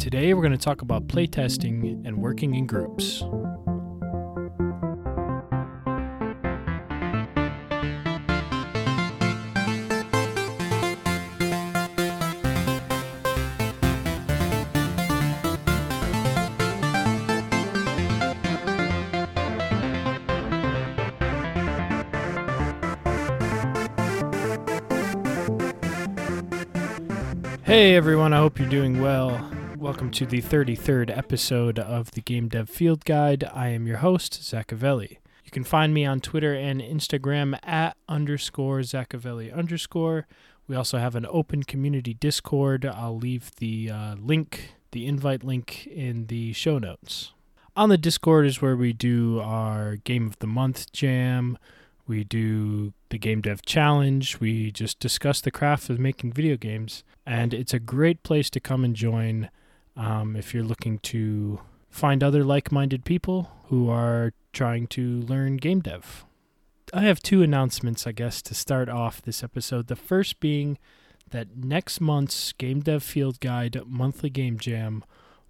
Today we're going to talk about playtesting and working in groups. Hey everyone, I hope you're doing well. Welcome to the 33rd episode of the Game Dev Field Guide. I am your host, Zachavelli. You can find me on Twitter and Instagram at underscore Zachavelli underscore. We also have an open community Discord. I'll leave the uh, link, the invite link, in the show notes. On the Discord is where we do our Game of the Month jam. We do the Game Dev Challenge. We just discuss the craft of making video games. And it's a great place to come and join um, if you're looking to find other like minded people who are trying to learn game dev. I have two announcements, I guess, to start off this episode. The first being that next month's Game Dev Field Guide monthly game jam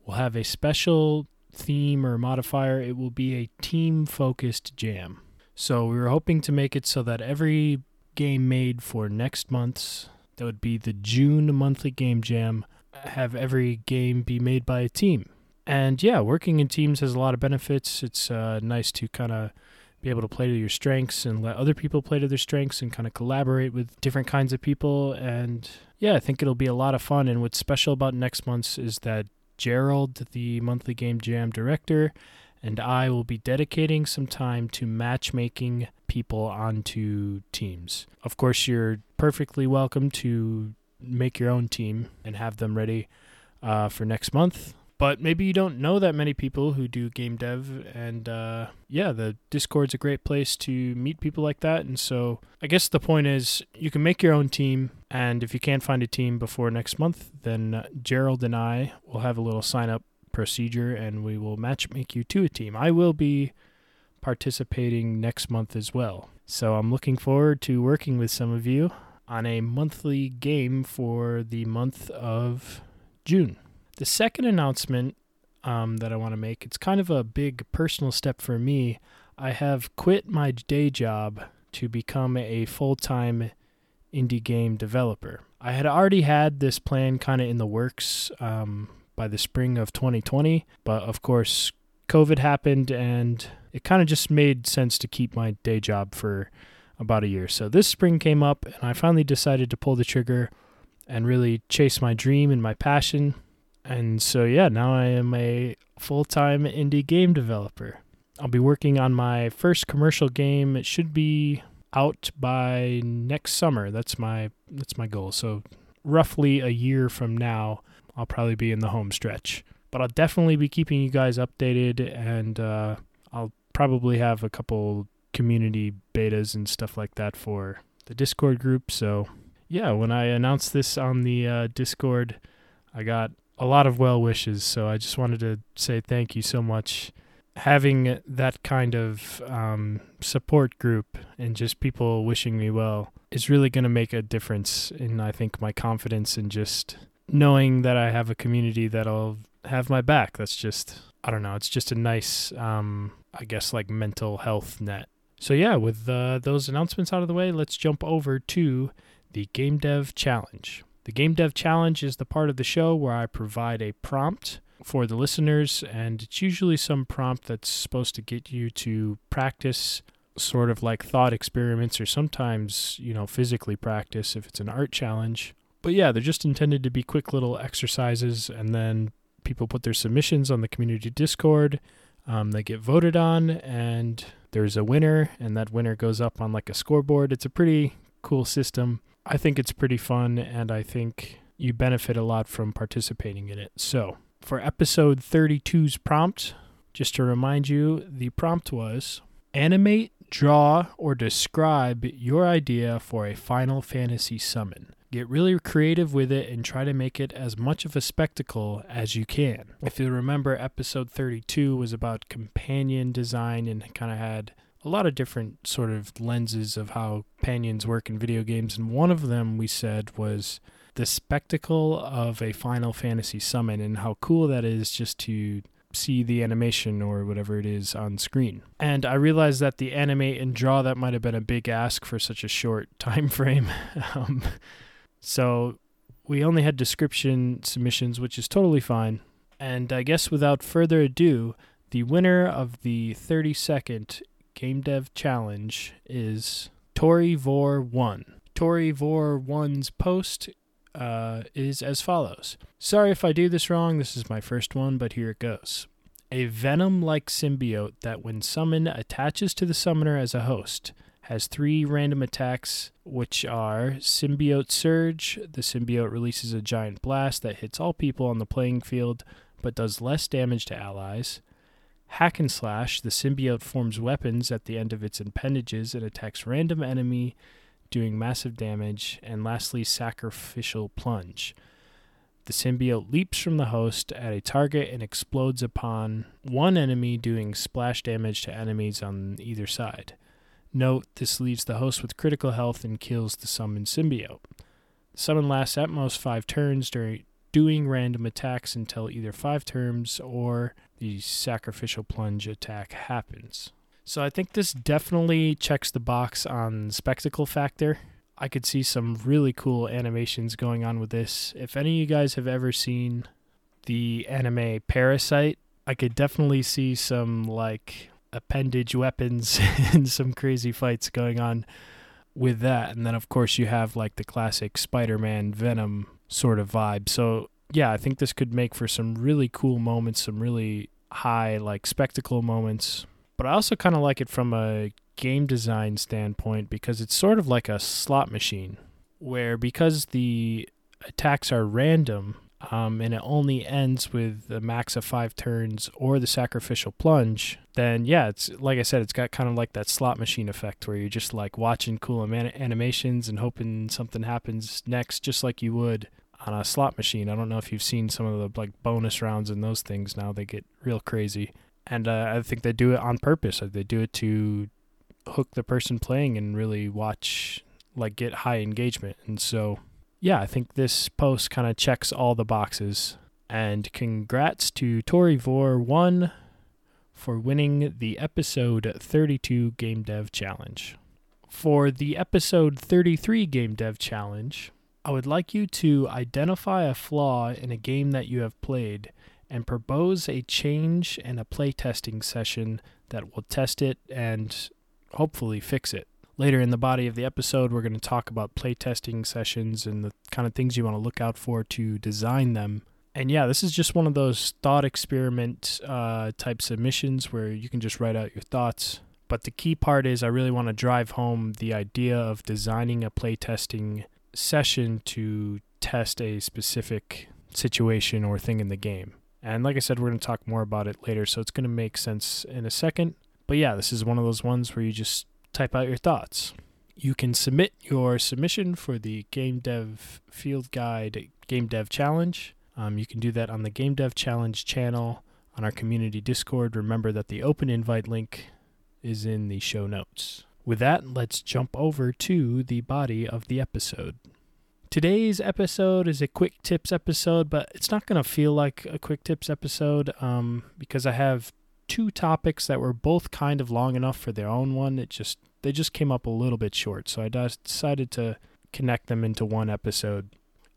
will have a special theme or modifier. It will be a team focused jam. So we were hoping to make it so that every game made for next month's, that would be the June monthly game jam, have every game be made by a team. And yeah, working in teams has a lot of benefits. It's uh, nice to kind of be able to play to your strengths and let other people play to their strengths and kind of collaborate with different kinds of people. And yeah, I think it'll be a lot of fun. And what's special about next month's is that Gerald, the monthly game jam director, and I will be dedicating some time to matchmaking people onto teams. Of course, you're perfectly welcome to make your own team and have them ready uh, for next month. But maybe you don't know that many people who do game dev, and uh, yeah, the Discord's a great place to meet people like that. And so, I guess the point is, you can make your own team, and if you can't find a team before next month, then uh, Gerald and I will have a little sign up procedure and we will match make you to a team. I will be participating next month as well. So I'm looking forward to working with some of you on a monthly game for the month of June. The second announcement um, that I want to make, it's kind of a big personal step for me. I have quit my day job to become a full time indie game developer. I had already had this plan kind of in the works um, by the spring of 2020. But of course, COVID happened and it kind of just made sense to keep my day job for about a year. So this spring came up and I finally decided to pull the trigger and really chase my dream and my passion. And so, yeah, now I am a full time indie game developer. I'll be working on my first commercial game. It should be out by next summer. That's my that's my goal. So roughly a year from now, I'll probably be in the home stretch. But I'll definitely be keeping you guys updated, and uh, I'll probably have a couple community betas and stuff like that for the Discord group. So, yeah, when I announced this on the uh, Discord, I got a lot of well wishes. So, I just wanted to say thank you so much. Having that kind of um, support group and just people wishing me well is really going to make a difference in, I think, my confidence and just knowing that I have a community that'll have my back. That's just I don't know. It's just a nice, um, I guess, like mental health net. So yeah, with uh, those announcements out of the way, let's jump over to the Game Dev Challenge. The Game Dev Challenge is the part of the show where I provide a prompt for the listeners, and it's usually some prompt that's supposed to get you to practice sort of like thought experiments or sometimes, you know, physically practice if it's an art challenge but yeah, they're just intended to be quick little exercises, and then people put their submissions on the community Discord. Um, they get voted on, and there's a winner, and that winner goes up on like a scoreboard. It's a pretty cool system. I think it's pretty fun, and I think you benefit a lot from participating in it. So, for episode 32's prompt, just to remind you, the prompt was animate, draw, or describe your idea for a Final Fantasy summon. Get really creative with it and try to make it as much of a spectacle as you can. If you remember, episode 32 was about companion design and kind of had a lot of different sort of lenses of how companions work in video games. And one of them we said was the spectacle of a Final Fantasy summon and how cool that is just to see the animation or whatever it is on screen. And I realized that the animate and draw that might have been a big ask for such a short time frame. um, so we only had description submissions, which is totally fine. And I guess without further ado, the winner of the 30 second Game Dev Challenge is Tori Vor 1. Tori Vor 1's post uh, is as follows Sorry if I do this wrong, this is my first one, but here it goes. A venom like symbiote that, when summoned, attaches to the summoner as a host. Has three random attacks, which are Symbiote Surge. The symbiote releases a giant blast that hits all people on the playing field but does less damage to allies. Hack and Slash. The symbiote forms weapons at the end of its appendages and attacks random enemy doing massive damage, and lastly, Sacrificial Plunge. The symbiote leaps from the host at a target and explodes upon one enemy, doing splash damage to enemies on either side. Note this leaves the host with critical health and kills the summoned symbiote. The summon lasts at most five turns during doing random attacks until either five turns or the sacrificial plunge attack happens. So I think this definitely checks the box on spectacle factor. I could see some really cool animations going on with this. If any of you guys have ever seen the anime Parasyte, I could definitely see some like appendage weapons and some crazy fights going on with that. And then of course you have like the classic Spider-Man Venom sort of vibe. So yeah, I think this could make for some really cool moments, some really high like spectacle moments but I also kind of like it from a game design standpoint because it's sort of like a slot machine where because the attacks are random um, and it only ends with the max of five turns or the sacrificial plunge, then yeah, it's like I said, it's got kind of like that slot machine effect where you're just like watching cool animations and hoping something happens next, just like you would on a slot machine. I don't know if you've seen some of the like bonus rounds and those things now, they get real crazy and uh, I think they do it on purpose. They do it to hook the person playing and really watch, like, get high engagement. And so, yeah, I think this post kind of checks all the boxes. And congrats to Tori Vor one for winning the episode 32 Game Dev Challenge. For the episode 33 Game Dev Challenge, I would like you to identify a flaw in a game that you have played and propose a change in a playtesting session that will test it and hopefully fix it. Later in the body of the episode, we're going to talk about playtesting sessions and the kind of things you want to look out for to design them. And yeah, this is just one of those thought experiment uh, type submissions where you can just write out your thoughts. But the key part is I really want to drive home the idea of designing a playtesting session to test a specific situation or thing in the game. And like I said, we're going to talk more about it later, so it's going to make sense in a second. But yeah, this is one of those ones where you just type out your thoughts. You can submit your submission for the Game Dev Field Guide Game Dev Challenge. Um, you can do that on the Game Dev Challenge channel on our community Discord. Remember that the open invite link is in the show notes. With that, let's jump over to the body of the episode. Today's episode is a quick tips episode, but it's not going to feel like a quick tips episode um, because I have two topics that were both kind of long enough for their own one. It just they just came up a little bit short, so I decided to connect them into one episode.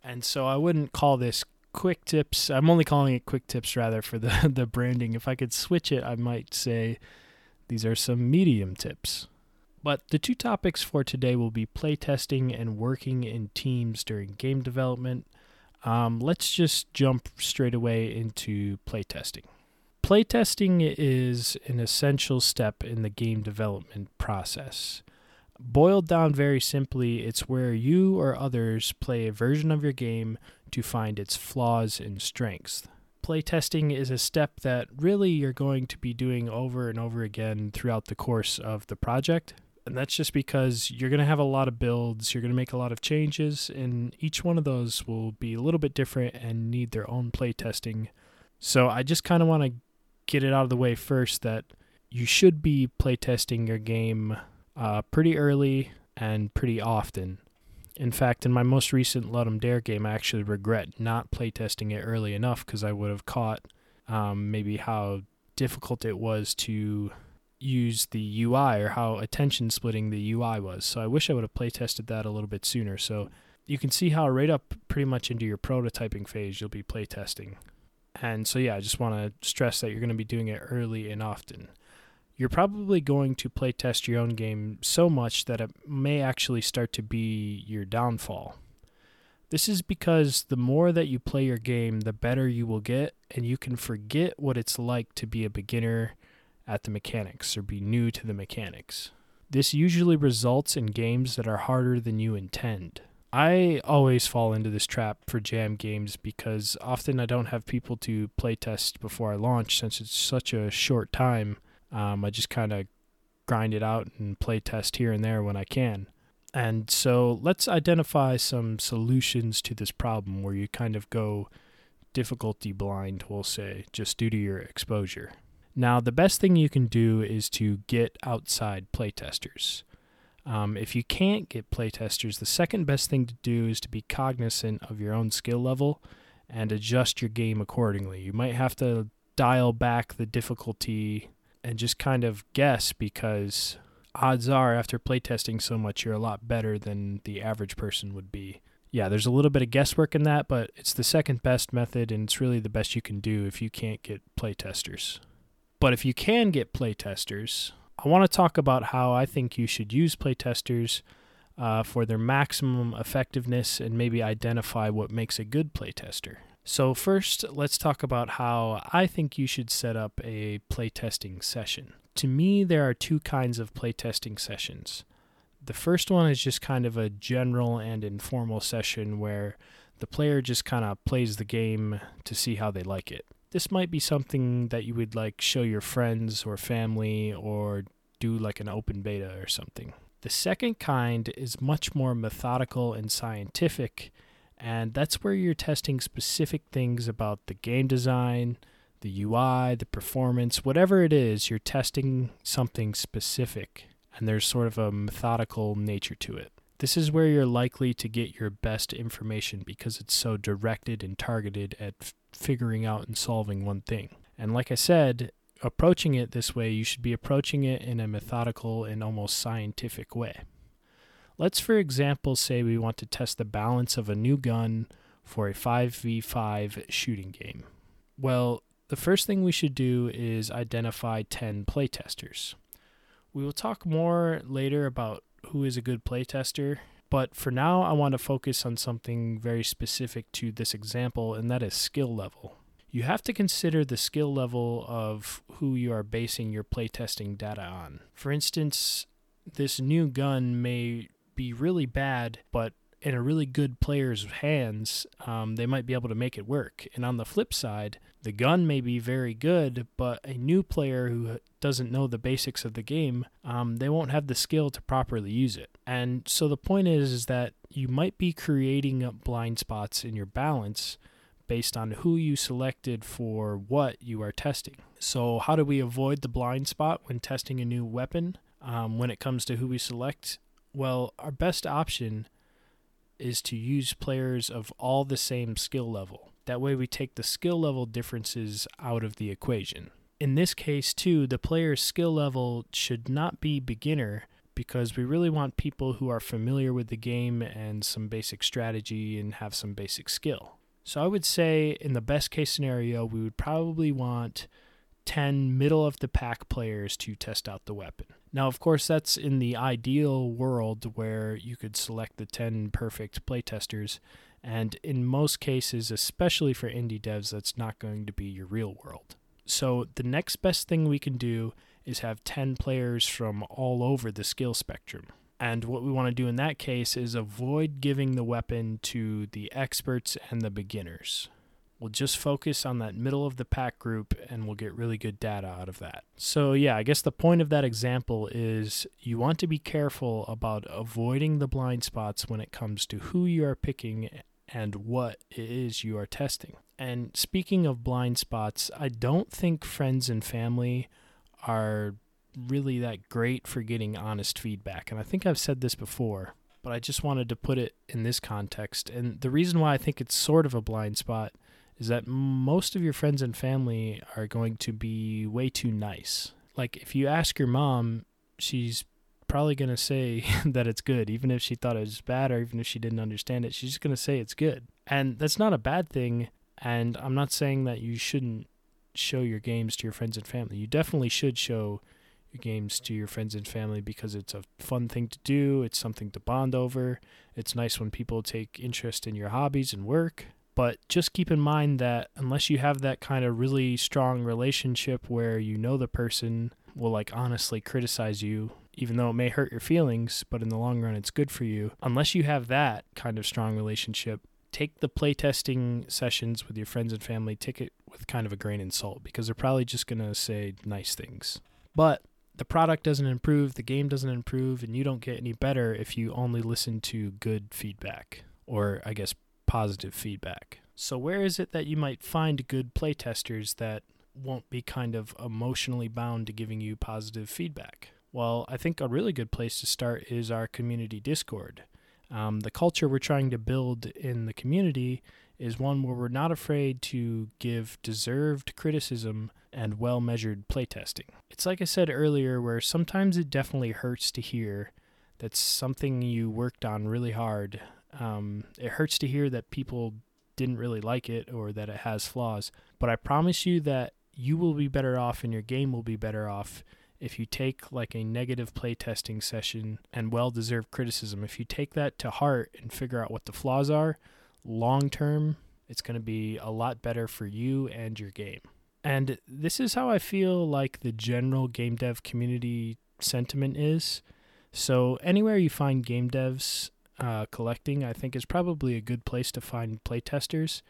And so I wouldn't call this quick tips. I'm only calling it quick tips rather for the the branding. If I could switch it, I might say these are some medium tips. But the two topics for today will be playtesting and working in teams during game development. Um, let's just jump straight away into playtesting. Playtesting is an essential step in the game development process. Boiled down very simply, it's where you or others play a version of your game to find its flaws and strengths. Playtesting is a step that really you're going to be doing over and over again throughout the course of the project and that's just because you're going to have a lot of builds, you're going to make a lot of changes, and each one of those will be a little bit different and need their own playtesting. So I just kind of want to get it out of the way first that you should be playtesting your game uh, pretty early and pretty often. In fact, in my most recent Ludum Dare game, I actually regret not playtesting it early enough because I would have caught um, maybe how difficult it was to use the UI or how attention splitting the UI was. So I wish I would have playtested that a little bit sooner. So you can see how right up pretty much into your prototyping phase you'll be playtesting. And so yeah, I just want to stress that you're going to be doing it early and often. You're probably going to playtest your own game so much that it may actually start to be your downfall. This is because the more that you play your game, the better you will get, and you can forget what it's like to be a beginner at the mechanics or be new to the mechanics. This usually results in games that are harder than you intend. I always fall into this trap for jam games because often I don't have people to playtest before I launch since it's such a short time. Um, I just kind of grind it out and playtest here and there when I can. And so let's identify some solutions to this problem where you kind of go difficulty blind, we'll say, just due to your exposure. Now, the best thing you can do is to get outside playtesters. Um, if you can't get playtesters, the second best thing to do is to be cognizant of your own skill level and adjust your game accordingly. You might have to dial back the difficulty and just kind of guess because odds are after playtesting so much you're a lot better than the average person would be. Yeah, there's a little bit of guesswork in that, but it's the second best method and it's really the best you can do if you can't get playtesters. But if you can get playtesters, I want to talk about how I think you should use playtesters uh, for their maximum effectiveness and maybe identify what makes a good playtester. So, first, let's talk about how I think you should set up a playtesting session. To me, there are two kinds of playtesting sessions. The first one is just kind of a general and informal session where the player just kind of plays the game to see how they like it this might be something that you would like show your friends or family or do like an open beta or something. The second kind is much more methodical and scientific, and that's where you're testing specific things about the game design, the UI, the performance, whatever it is, you're testing something specific, and there's sort of a methodical nature to it. This is where you're likely to get your best information because it's so directed and targeted at figuring out and solving one thing. And like I said, approaching it this way, you should be approaching it in a methodical and almost scientific way. Let's, for example, say we want to test the balance of a new gun for a 5v5 shooting game. Well, the first thing we should do is identify 10 playtesters. We will talk more later about who is a good playtester but for now, I want to focus on something very specific to this example, and that is skill level. You have to consider the skill level of who you are basing your playtesting data on. For instance, this new gun may be really bad, but in a really good player's hands, um, they might be able to make it work. And on the flip side, the gun may be very good, but a new player who doesn't know the basics of the game, um, they won't have the skill to properly use it. And so the point is, is that you might be creating blind spots in your balance based on who you selected for what you are testing. So, how do we avoid the blind spot when testing a new weapon um, when it comes to who we select? Well, our best option is to use players of all the same skill level. That way, we take the skill level differences out of the equation. In this case, too, the player's skill level should not be beginner because we really want people who are familiar with the game and some basic strategy and have some basic skill. So I would say, in the best case scenario, we would probably want 10 middle of the pack players to test out the weapon. Now, of course, that's in the ideal world where you could select the 10 perfect playtesters. And in most cases, especially for indie devs, that's not going to be your real world. So, the next best thing we can do is have 10 players from all over the skill spectrum. And what we want to do in that case is avoid giving the weapon to the experts and the beginners. We'll just focus on that middle of the pack group and we'll get really good data out of that. So, yeah, I guess the point of that example is you want to be careful about avoiding the blind spots when it comes to who you are picking and what it is you are testing. And speaking of blind spots, I don't think friends and family are really that great for getting honest feedback. And I think I've said this before. but I just wanted to put it in this context. And the reason why I think it's sort of a blind spot is that most of your friends and family are going to be way too nice. Like if you ask your mom, she's probably going to say that it's good, even if she thought it was bad or even if she didn't understand it. She's just going to say it's good. And that's not a bad thing. And I'm not saying that you shouldn't show your games to your friends and family. You definitely should show your games to your friends and family because it's a fun thing to do. It's something to bond over. It's nice when people take interest in your hobbies and work. But just keep in mind that unless you have that kind of really strong relationship where you know the person will like honestly criticize you even though it may hurt your feelings, but in the long run it's good for you. Unless you have that kind of strong relationship, take the playtesting sessions with your friends and family, take it with kind of a grain of salt because they're probably just going to say nice things. But the product doesn't improve, the game doesn't improve, and you don't get any better if you only listen to good feedback or I guess positive feedback. So where is it that you might find good playtesters that won't be kind of emotionally bound to giving you positive feedback? Well, I think a really good place to start is our community Discord. Um, the culture we're trying to build in the community is one where we're not afraid to give deserved criticism and well measured playtesting. It's like I said earlier, where sometimes it definitely hurts to hear that something you worked on really hard. Um, it hurts to hear that people didn't really like it or that it has flaws. But I promise you that you will be better off and your game will be better off if you take like a negative playtesting session and well deserved criticism, if you take that to heart and figure out what the flaws are, long term, it's going to be a lot better for you and your game. And this is how I feel like the general game dev community sentiment is. So, anywhere you find game devs uh, collecting, I think is probably a good place to find playtesters.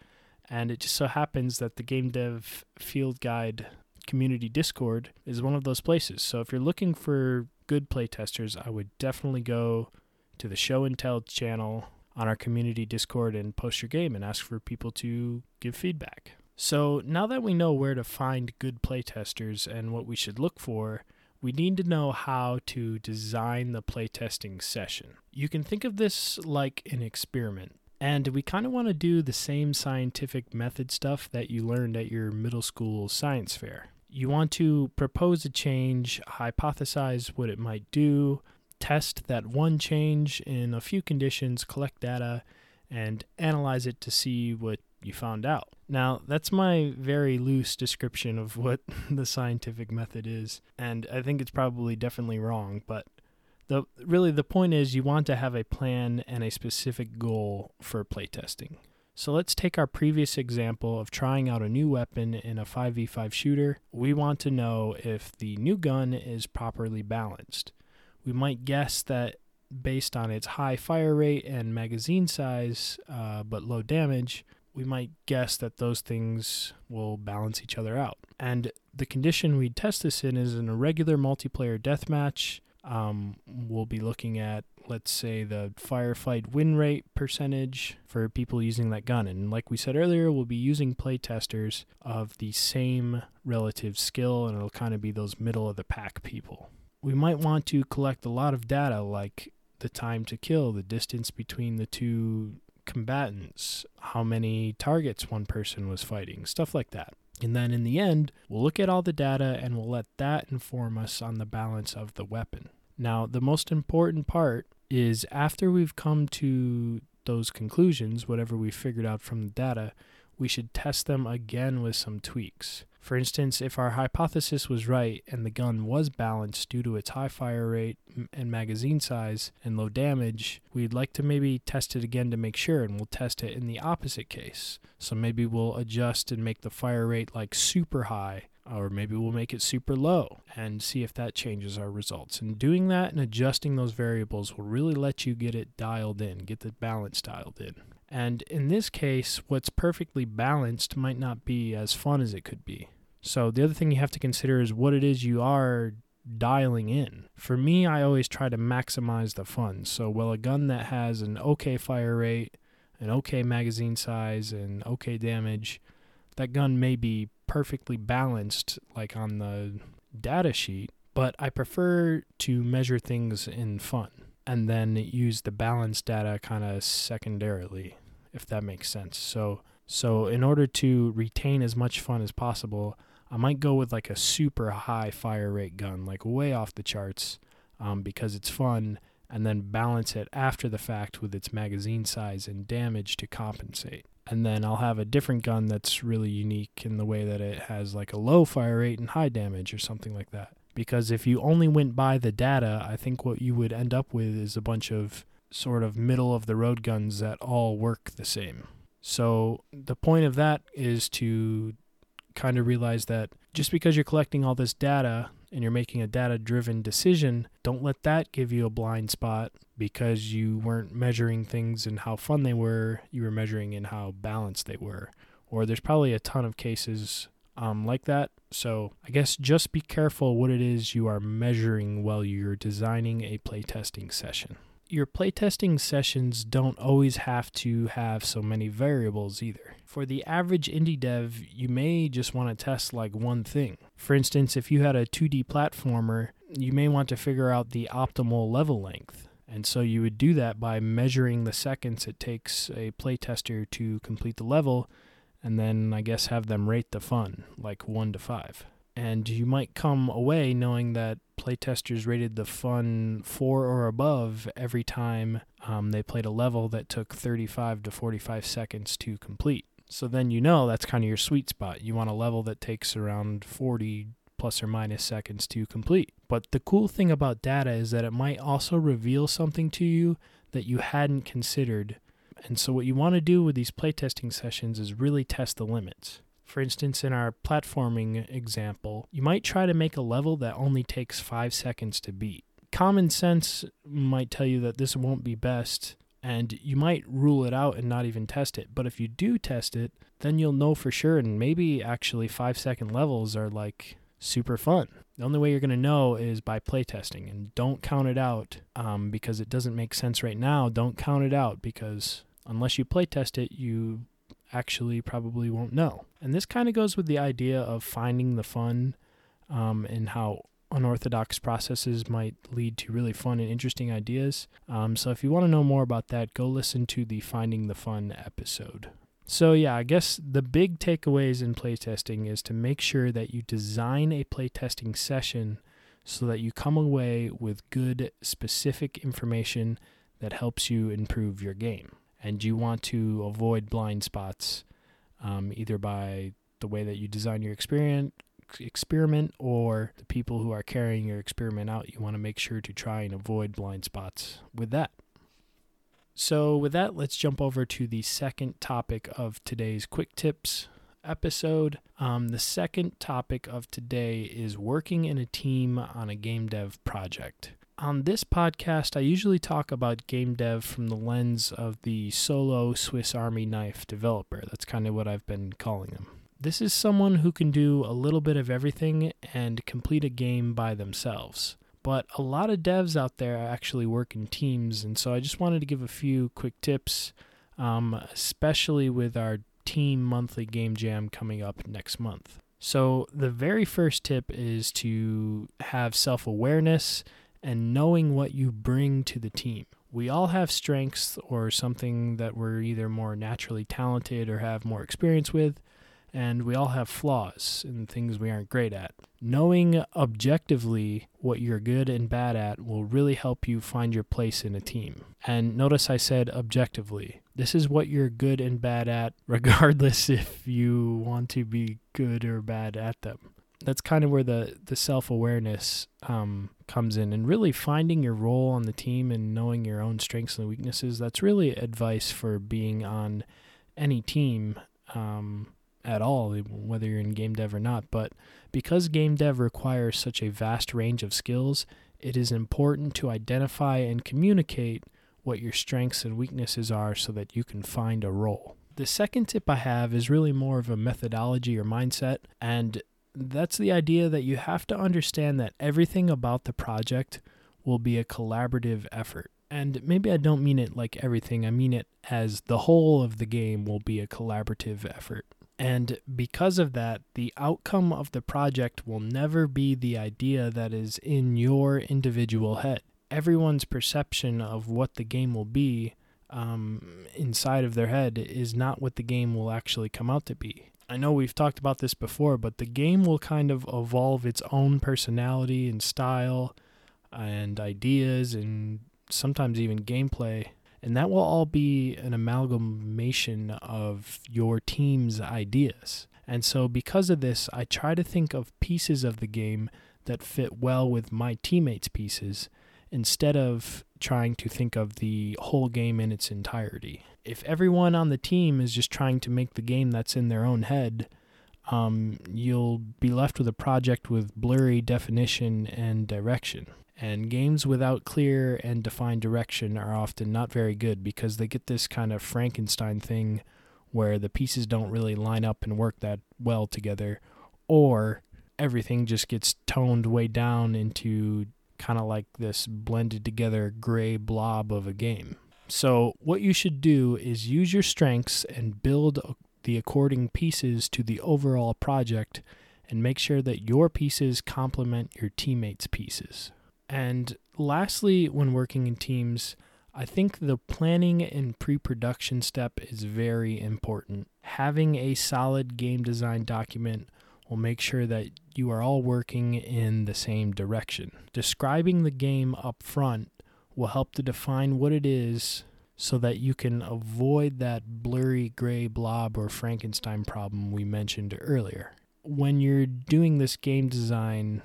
And it just so happens that the Game Dev Field Guide community Discord is one of those places. So if you're looking for good playtesters, I would definitely go to the Show and Tell channel on our community Discord and post your game and ask for people to give feedback. So now that we know where to find good playtesters and what we should look for, we need to know how to design the playtesting session. You can think of this like an experiment. And we kind of want to do the same scientific method stuff that you learned at your middle school science fair you want to propose a change, hypothesize what it might do, test that one change in a few conditions, collect data, and analyze it to see what you found out. Now, that's my very loose description of what the scientific method is, and I think it's probably definitely wrong, but the really the point is you want to have a plan and a specific goal for playtesting. So let's take our previous example of trying out a new weapon in a 5v5 shooter. We want to know if the new gun is properly balanced. We might guess that based on its high fire rate and magazine size, uh, but low damage, we might guess that those things will balance each other out. And the condition we test this in is in a regular multiplayer deathmatch. Um, we'll be looking at let's say the firefight win rate percentage for people using that gun. And like we said earlier, we'll be using playtesters of the same relative skill, and it'll kind of be those middle of the pack people. We might want to collect a lot of data like the time to kill, the distance between the two combatants, how many targets one person was fighting, stuff like that. And then in the end, we'll look at all the data and we'll let that inform us on the balance of the weapon. Now, the most important part is after we've come to those conclusions, whatever we figured out from the data, we should test them again with some tweaks. For instance, if our hypothesis was right and the gun was balanced due to its high fire rate and magazine size and low damage, we'd like to maybe test it again to make sure, and we'll test it in the opposite case. So maybe we'll adjust and make the fire rate like super high or maybe we'll make it super low and see if that changes our results. And doing that and adjusting those variables will really let you get it dialed in, get the balance dialed in. And in this case, what's perfectly balanced might not be as fun as it could be. So the other thing you have to consider is what it is you are dialing in. For me, I always try to maximize the fun. So, well, a gun that has an okay fire rate, an okay magazine size, and okay damage, that gun may be perfectly balanced like on the data sheet, but I prefer to measure things in fun. and then use the balance data kind of secondarily, if that makes sense. So, so in order to retain as much fun as possible, I might go with like a super high fire rate gun, like way off the charts, um, because it's fun, and then balance it after the fact with its magazine size and damage to compensate. And then I'll have a different gun that's really unique in the way that it has like a low fire rate and high damage or something like that. Because if you only went by the data, I think what you would end up with is a bunch of sort of middle of the road guns that all work the same. So the point of that is to kind of realize that just because you're collecting all this data and you're making a data driven decision, don't let that give you a blind spot because you weren't measuring things and how fun they were, you were measuring in how balanced they were. Or there's probably a ton of cases um, like that. So I guess just be careful what it is you are measuring while you're designing a playtesting session. Your playtesting sessions don't always have to have so many variables either. For the average indie dev, you may just want to test like one thing. For instance, if you had a 2D platformer, you may want to figure out the optimal level length. And so you would do that by measuring the seconds it takes a playtester to complete the level and then I guess have them rate the fun, like 1 to 5. And you might come away knowing that playtesters rated the fun 4 or above every time um, they played a level that took 35 to 45 seconds to complete. So then you know that's kind of your sweet spot. You want a level that takes around 40 plus or minus seconds to complete. But the cool thing about data is that it might also reveal something to you that you hadn't considered and so, what you want to do with these playtesting sessions is really test the limits. For instance, in our platforming example, you might try to make a level that only takes five seconds to beat. Common sense might tell you that this won't be best, and you might rule it out and not even test it. But if you do test it, then you'll know for sure, and maybe actually five second levels are like super fun. The only way you're going to know is by playtesting, and don't count it out um, because it doesn't make sense right now. Don't count it out because unless you playtest it, you actually probably won't know. And this kind of goes with the idea of finding the fun um, and how unorthodox processes might lead to really fun and interesting ideas. Um, so if you want to know more about that, go listen to the Finding the Fun episode. So, yeah, I guess the big takeaways in playtesting is to make sure that you design a playtesting session so that you come away with good, specific information that helps you improve your game and you want to avoid blind spots um, either by the way that you design your experiment experiment or the people who are carrying your experiment out. You want to make sure to try and avoid blind spots with that. So with that let's jump over to the second topic of today's quick tips episode. Um, the second topic of today is working in a team on a game dev project on this podcast, I usually talk about game dev from the lens of the solo Swiss Army knife developer. That's kind of what I've been calling them. This is someone who can do a little bit of everything and complete a game by themselves. But a lot of devs out there actually work in teams, and so I just wanted to give a few quick tips, um, especially with our team monthly game jam coming up next month. So, the very first tip is to have self awareness and knowing what you bring to the team. We all have strengths or something that we're either more naturally talented or have more experience with, and we all have flaws and things we aren't great at. Knowing objectively what you're good and bad at will really help you find your place in a team. And notice I said objectively. This is what you're good and bad at, regardless if you want to be good or bad at them that's kind of where the the self awareness um, comes in, and really finding your role on the team and knowing your own strengths and weaknesses. That's really advice for being on any team um, at all, whether you're in game dev or not. But because game dev requires such a vast range of skills, it is important to identify and communicate what your strengths and weaknesses are so that you can find a role. The second tip I have is really more of a methodology or mindset, and that's the idea that you have to understand that everything about the project will be a collaborative effort. And maybe I don't mean it like everything, I mean it as the whole of the game will be a collaborative effort. And because of that, the outcome of the project will never be the idea that is in your individual head. everyone's perception of what the game will be um, inside of their head is not what the game will actually come out to be. I know we've talked about this before, but the game will kind of evolve its own personality and style and ideas and sometimes even gameplay. And that will all be an amalgamation of your team's ideas. And so, because of this, I try to think of pieces of the game that fit well with my teammates' pieces instead of trying to think of the whole game in its entirety. If everyone on the team is just trying to make the game that's in their own head, um, you'll be left with a project with blurry definition and direction. And games without clear and defined direction are often not very good because they get this kind of Frankenstein thing where the pieces don't really line up and work that well together, or everything just gets toned way down into kind of like this blended together gray blob of a game. So, what you should do is use your strengths and build the according pieces to the overall project and make sure that your pieces complement your teammates' pieces. And lastly, when working in teams, I think the planning and pre production step is very important. Having a solid game design document will make sure that you are all working in the same direction. Describing the game up front will help to define what it is so that you can avoid that blurry gray blob or Frankenstein problem we mentioned earlier. When you're doing this game design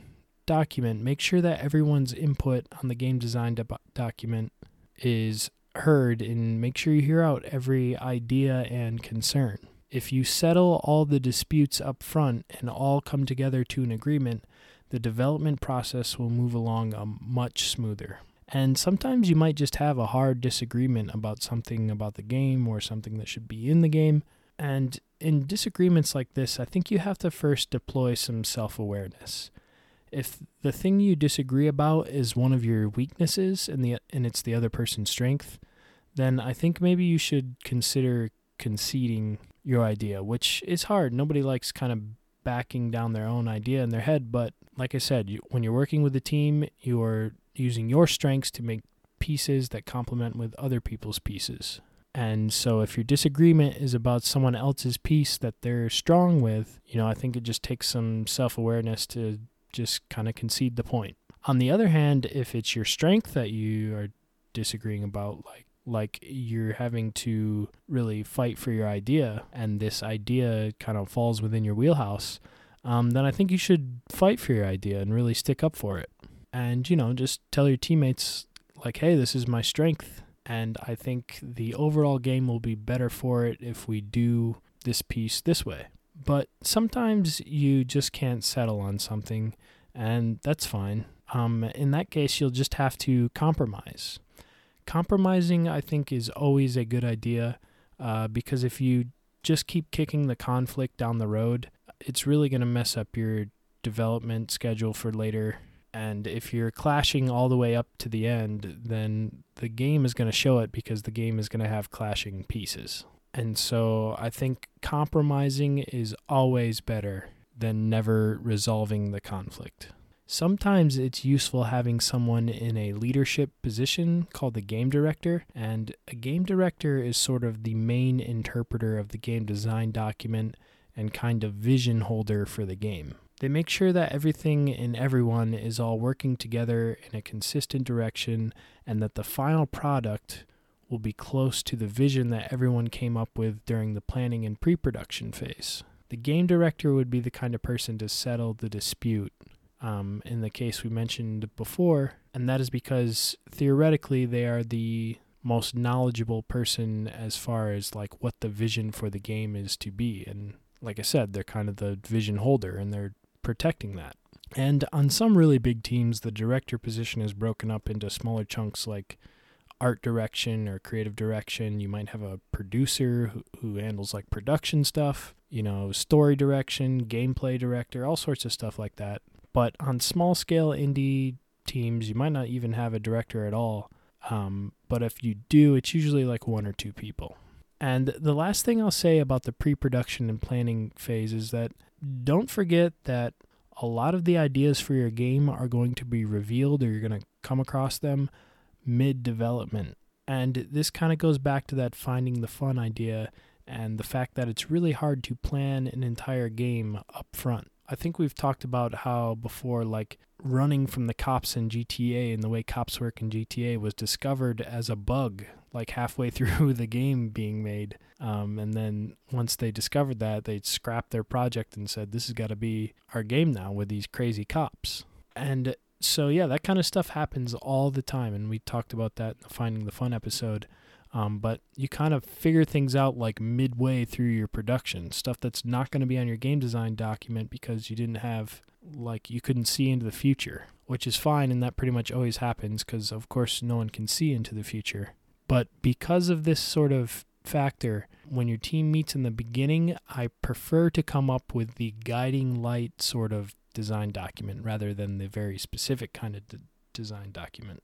document, make sure that everyone's input on the game design do- document is heard and make sure you hear out every idea and concern. If you settle all the disputes up front and all come together to an agreement, the development process will move along a much smoother. And sometimes you might just have a hard disagreement about something about the game or something that should be in the game. And in disagreements like this, I think you have to first deploy some self awareness if the thing you disagree about is one of your weaknesses and the and it's the other person's strength, then I think maybe you should consider conceding your idea, which is hard. Nobody likes kind of backing down their own idea in their head, but like I said, you, when you're working with a team, you are using your strengths to make pieces that complement with other people's pieces. And so if your disagreement is about someone else's piece that they're strong with, you know, I think it just takes some self-awareness to just kind of concede the point. On the other hand, if it's your strength that you are disagreeing about, like like you're having to really fight for your idea, and this idea kind of falls within your wheelhouse, um, then I think you should fight for your idea and really stick up for it. And you know, just tell your teammates like, "Hey, this is my strength." And I think the overall game will be better for it if we do this piece this way. But sometimes you just can't settle on something, and that's fine. Um, in that case, you'll just have to compromise. Compromising, I think, is always a good idea uh, because if you just keep kicking the conflict down the road, it's really going to mess up your development schedule for later. And if you're clashing all the way up to the end, then the game is going to show it because the game is going to have clashing pieces. And so I think compromising is always better than never resolving the conflict. Sometimes it's useful having someone in a leadership position called the game director, and a game director is sort of the main interpreter of the game design document and kind of vision holder for the game. They make sure that everything and everyone is all working together in a consistent direction and that the final product will be close to the vision that everyone came up with during the planning and pre production phase. The game director would be the kind of person to settle the dispute um, in the case we mentioned before, and that is because theoretically they are the most knowledgeable person as far as like what the vision for the game is to be and like I said they're kind of the vision holder and they're protecting that. And on some really big teams the director position is broken up into smaller chunks like art direction or creative direction. You might have a producer who, who handles like production stuff, you know, story direction, gameplay director, all sorts of stuff like that. But on small scale indie teams, you might not even have a director at all. Um, but if you do, it's usually like one or two people. And the last thing I'll say about the pre production and planning phase is that don't forget that a lot of the ideas for your game are going to be revealed or you're going to come across them mid development. And this kind of goes back to that finding the fun idea and the fact that it's really hard to plan an entire game up front. I think we've talked about how before, like running from the cops in GTA and the way cops work in GTA was discovered as a bug, like halfway through the game being made. Um, and then once they discovered that, they scrapped their project and said, This has got to be our game now with these crazy cops. And so, yeah, that kind of stuff happens all the time. And we talked about that in the Finding the Fun episode. Um, but you kind of figure things out like midway through your production, stuff that's not going to be on your game design document because you didn't have, like, you couldn't see into the future, which is fine. And that pretty much always happens because, of course, no one can see into the future. But because of this sort of factor, when your team meets in the beginning, I prefer to come up with the guiding light sort of design document rather than the very specific kind of d- design document.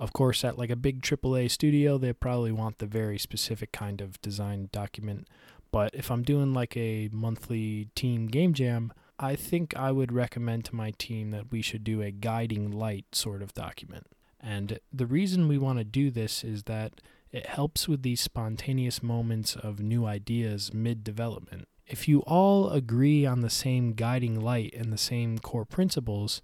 Of course, at like a big AAA studio, they probably want the very specific kind of design document. But if I'm doing like a monthly team game jam, I think I would recommend to my team that we should do a guiding light sort of document. And the reason we want to do this is that it helps with these spontaneous moments of new ideas mid development. If you all agree on the same guiding light and the same core principles,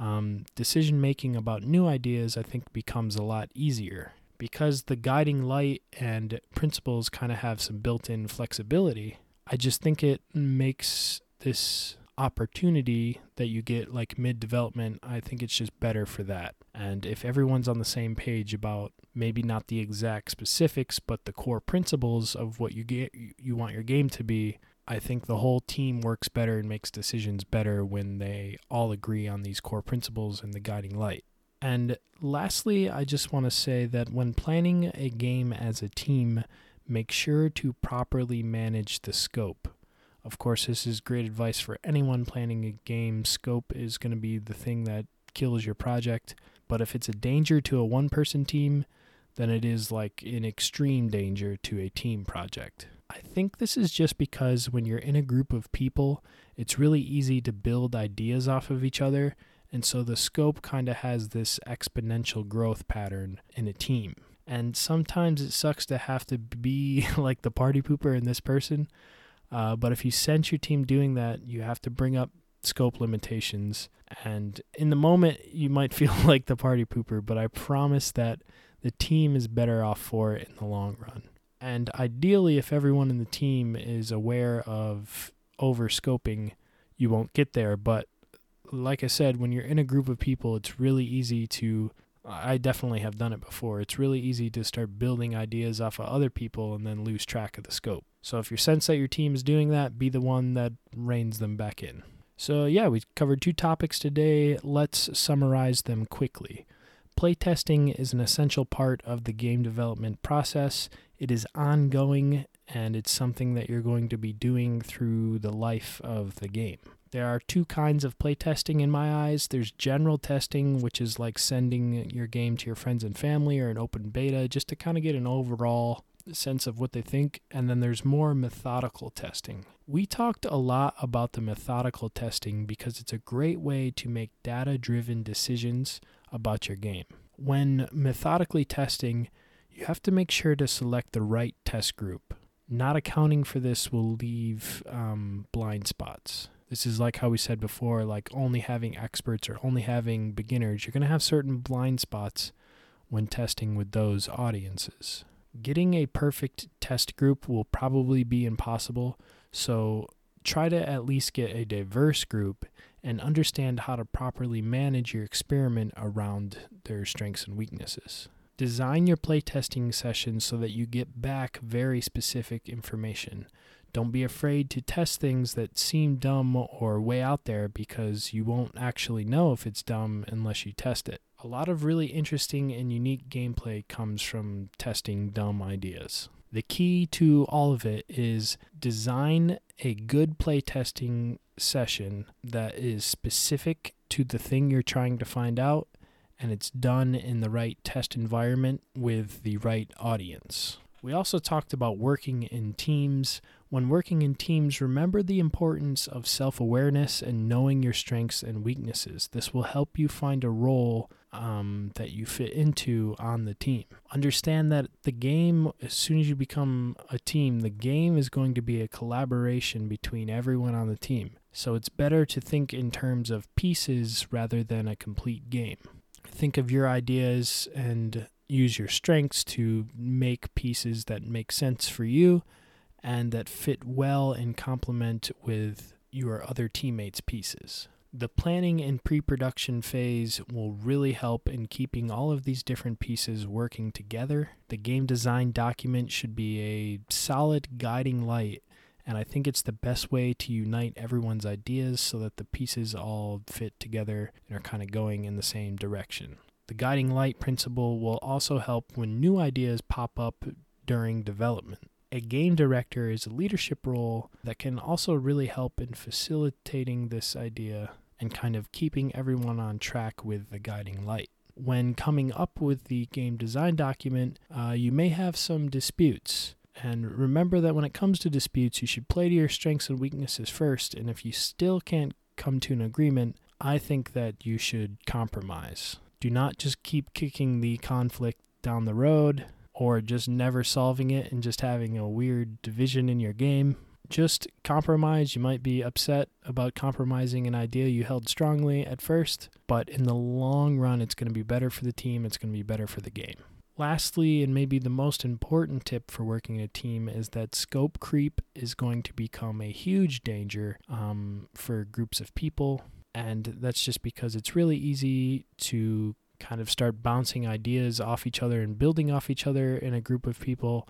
um, decision making about new ideas, I think, becomes a lot easier because the guiding light and principles kind of have some built in flexibility. I just think it makes this opportunity that you get like mid development, I think it's just better for that. And if everyone's on the same page about maybe not the exact specifics, but the core principles of what you get you want your game to be, I think the whole team works better and makes decisions better when they all agree on these core principles and the guiding light. And lastly, I just want to say that when planning a game as a team, make sure to properly manage the scope. Of course, this is great advice for anyone planning a game. Scope is going to be the thing that kills your project. But if it's a danger to a one person team, then it is like an extreme danger to a team project. I think this is just because when you're in a group of people, it's really easy to build ideas off of each other. And so the scope kind of has this exponential growth pattern in a team. And sometimes it sucks to have to be like the party pooper in this person. Uh, but if you sense your team doing that, you have to bring up scope limitations. And in the moment, you might feel like the party pooper, but I promise that the team is better off for it in the long run. And ideally, if everyone in the team is aware of over scoping, you won't get there. But like I said, when you're in a group of people, it's really easy to. I definitely have done it before. It's really easy to start building ideas off of other people and then lose track of the scope. So if you sense that your team is doing that, be the one that reins them back in. So, yeah, we covered two topics today. Let's summarize them quickly. Playtesting is an essential part of the game development process. It is ongoing and it's something that you're going to be doing through the life of the game. There are two kinds of playtesting in my eyes. There's general testing, which is like sending your game to your friends and family or an open beta just to kind of get an overall sense of what they think. And then there's more methodical testing. We talked a lot about the methodical testing because it's a great way to make data driven decisions about your game. When methodically testing, you have to make sure to select the right test group. Not accounting for this will leave um, blind spots. This is like how we said before, like only having experts or only having beginners. You're going to have certain blind spots when testing with those audiences. Getting a perfect test group will probably be impossible, so try to at least get a diverse group and understand how to properly manage your experiment around their strengths and weaknesses. Design your playtesting sessions so that you get back very specific information. Don't be afraid to test things that seem dumb or way out there because you won't actually know if it's dumb unless you test it. A lot of really interesting and unique gameplay comes from testing dumb ideas. The key to all of it is design a good playtesting session that is specific to the thing you're trying to find out and it's done in the right test environment with the right audience. We also talked about working in teams. When working in teams, remember the importance of self awareness and knowing your strengths and weaknesses. This will help you find a role um, that you fit into on the team. Understand that the game, as soon as you become a team, the game is going to be a collaboration between everyone on the team. So it's better to think in terms of pieces rather than a complete game. Think of your ideas and use your strengths to make pieces that make sense for you and that fit well and complement with your other teammates' pieces. The planning and pre production phase will really help in keeping all of these different pieces working together. The game design document should be a solid guiding light, and I think it's the best way to unite everyone's ideas so that the pieces all fit together and are kind of going in the same direction. The guiding light principle will also help when new ideas pop up during development a game director is a leadership role that can also really help in facilitating this idea and kind of keeping everyone on track with the guiding light. When coming up with the game design document, uh, you may have some disputes. And remember that when it comes to disputes, you should play to your strengths and weaknesses first. And if you still can't come to an agreement, I think that you should compromise. Do not just keep kicking the conflict down the road or just never solving it and just having a weird division in your game. Just compromise. You might be upset about compromising an idea you held strongly at first, but in the long run, it's going to be better for the team, it's going to be better for the game. Lastly, and maybe the most important tip for working in a team is that scope creep is going to become a huge danger um, for groups of people. And that's just because it's really easy to kind of start bouncing ideas off each other and building off each other in a group of people.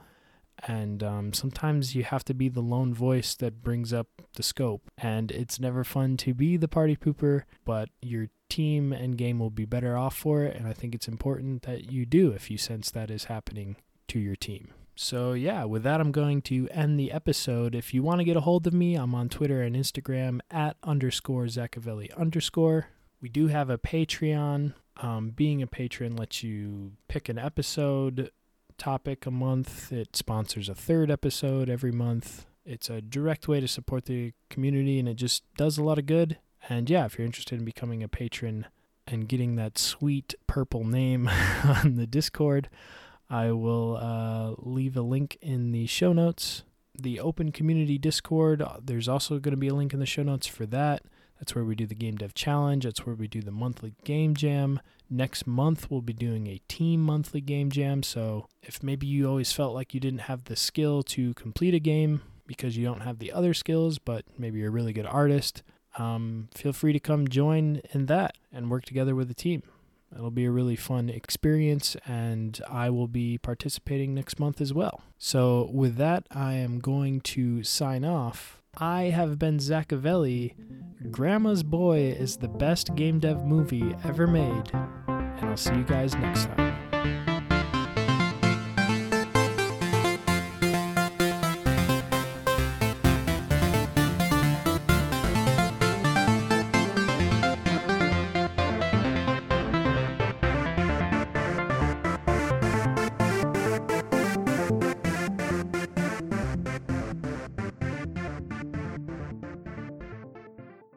And um, sometimes you have to be the lone voice that brings up the scope. And it's never fun to be the party pooper, but your team and game will be better off for it. And I think it's important that you do if you sense that is happening to your team. So, yeah, with that, I'm going to end the episode. If you want to get a hold of me, I'm on Twitter and Instagram at underscore Zaccavelli underscore. We do have a Patreon um, being a patron lets you pick an episode topic a month. It sponsors a third episode every month. It's a direct way to support the community and it just does a lot of good. And yeah, if you're interested in becoming a patron and getting that sweet purple name on the Discord, I will uh, leave a link in the show notes. The open community Discord, there's also going to be a link in the show notes for that. That's where we do the Game Dev Challenge. That's where we do the monthly game jam. Next month, we'll be doing a team monthly game jam. So if maybe you always felt like you didn't have the skill to complete a game because you don't have the other skills, but maybe you're a really good artist, um, feel free to come join in that and work together with the team. It'll be a really fun experience, and I will be participating next month as well. So, with that, I am going to sign off I have been Zaccavelli. Grandma's Boy is the best game dev movie ever made, and I'll see you guys next time.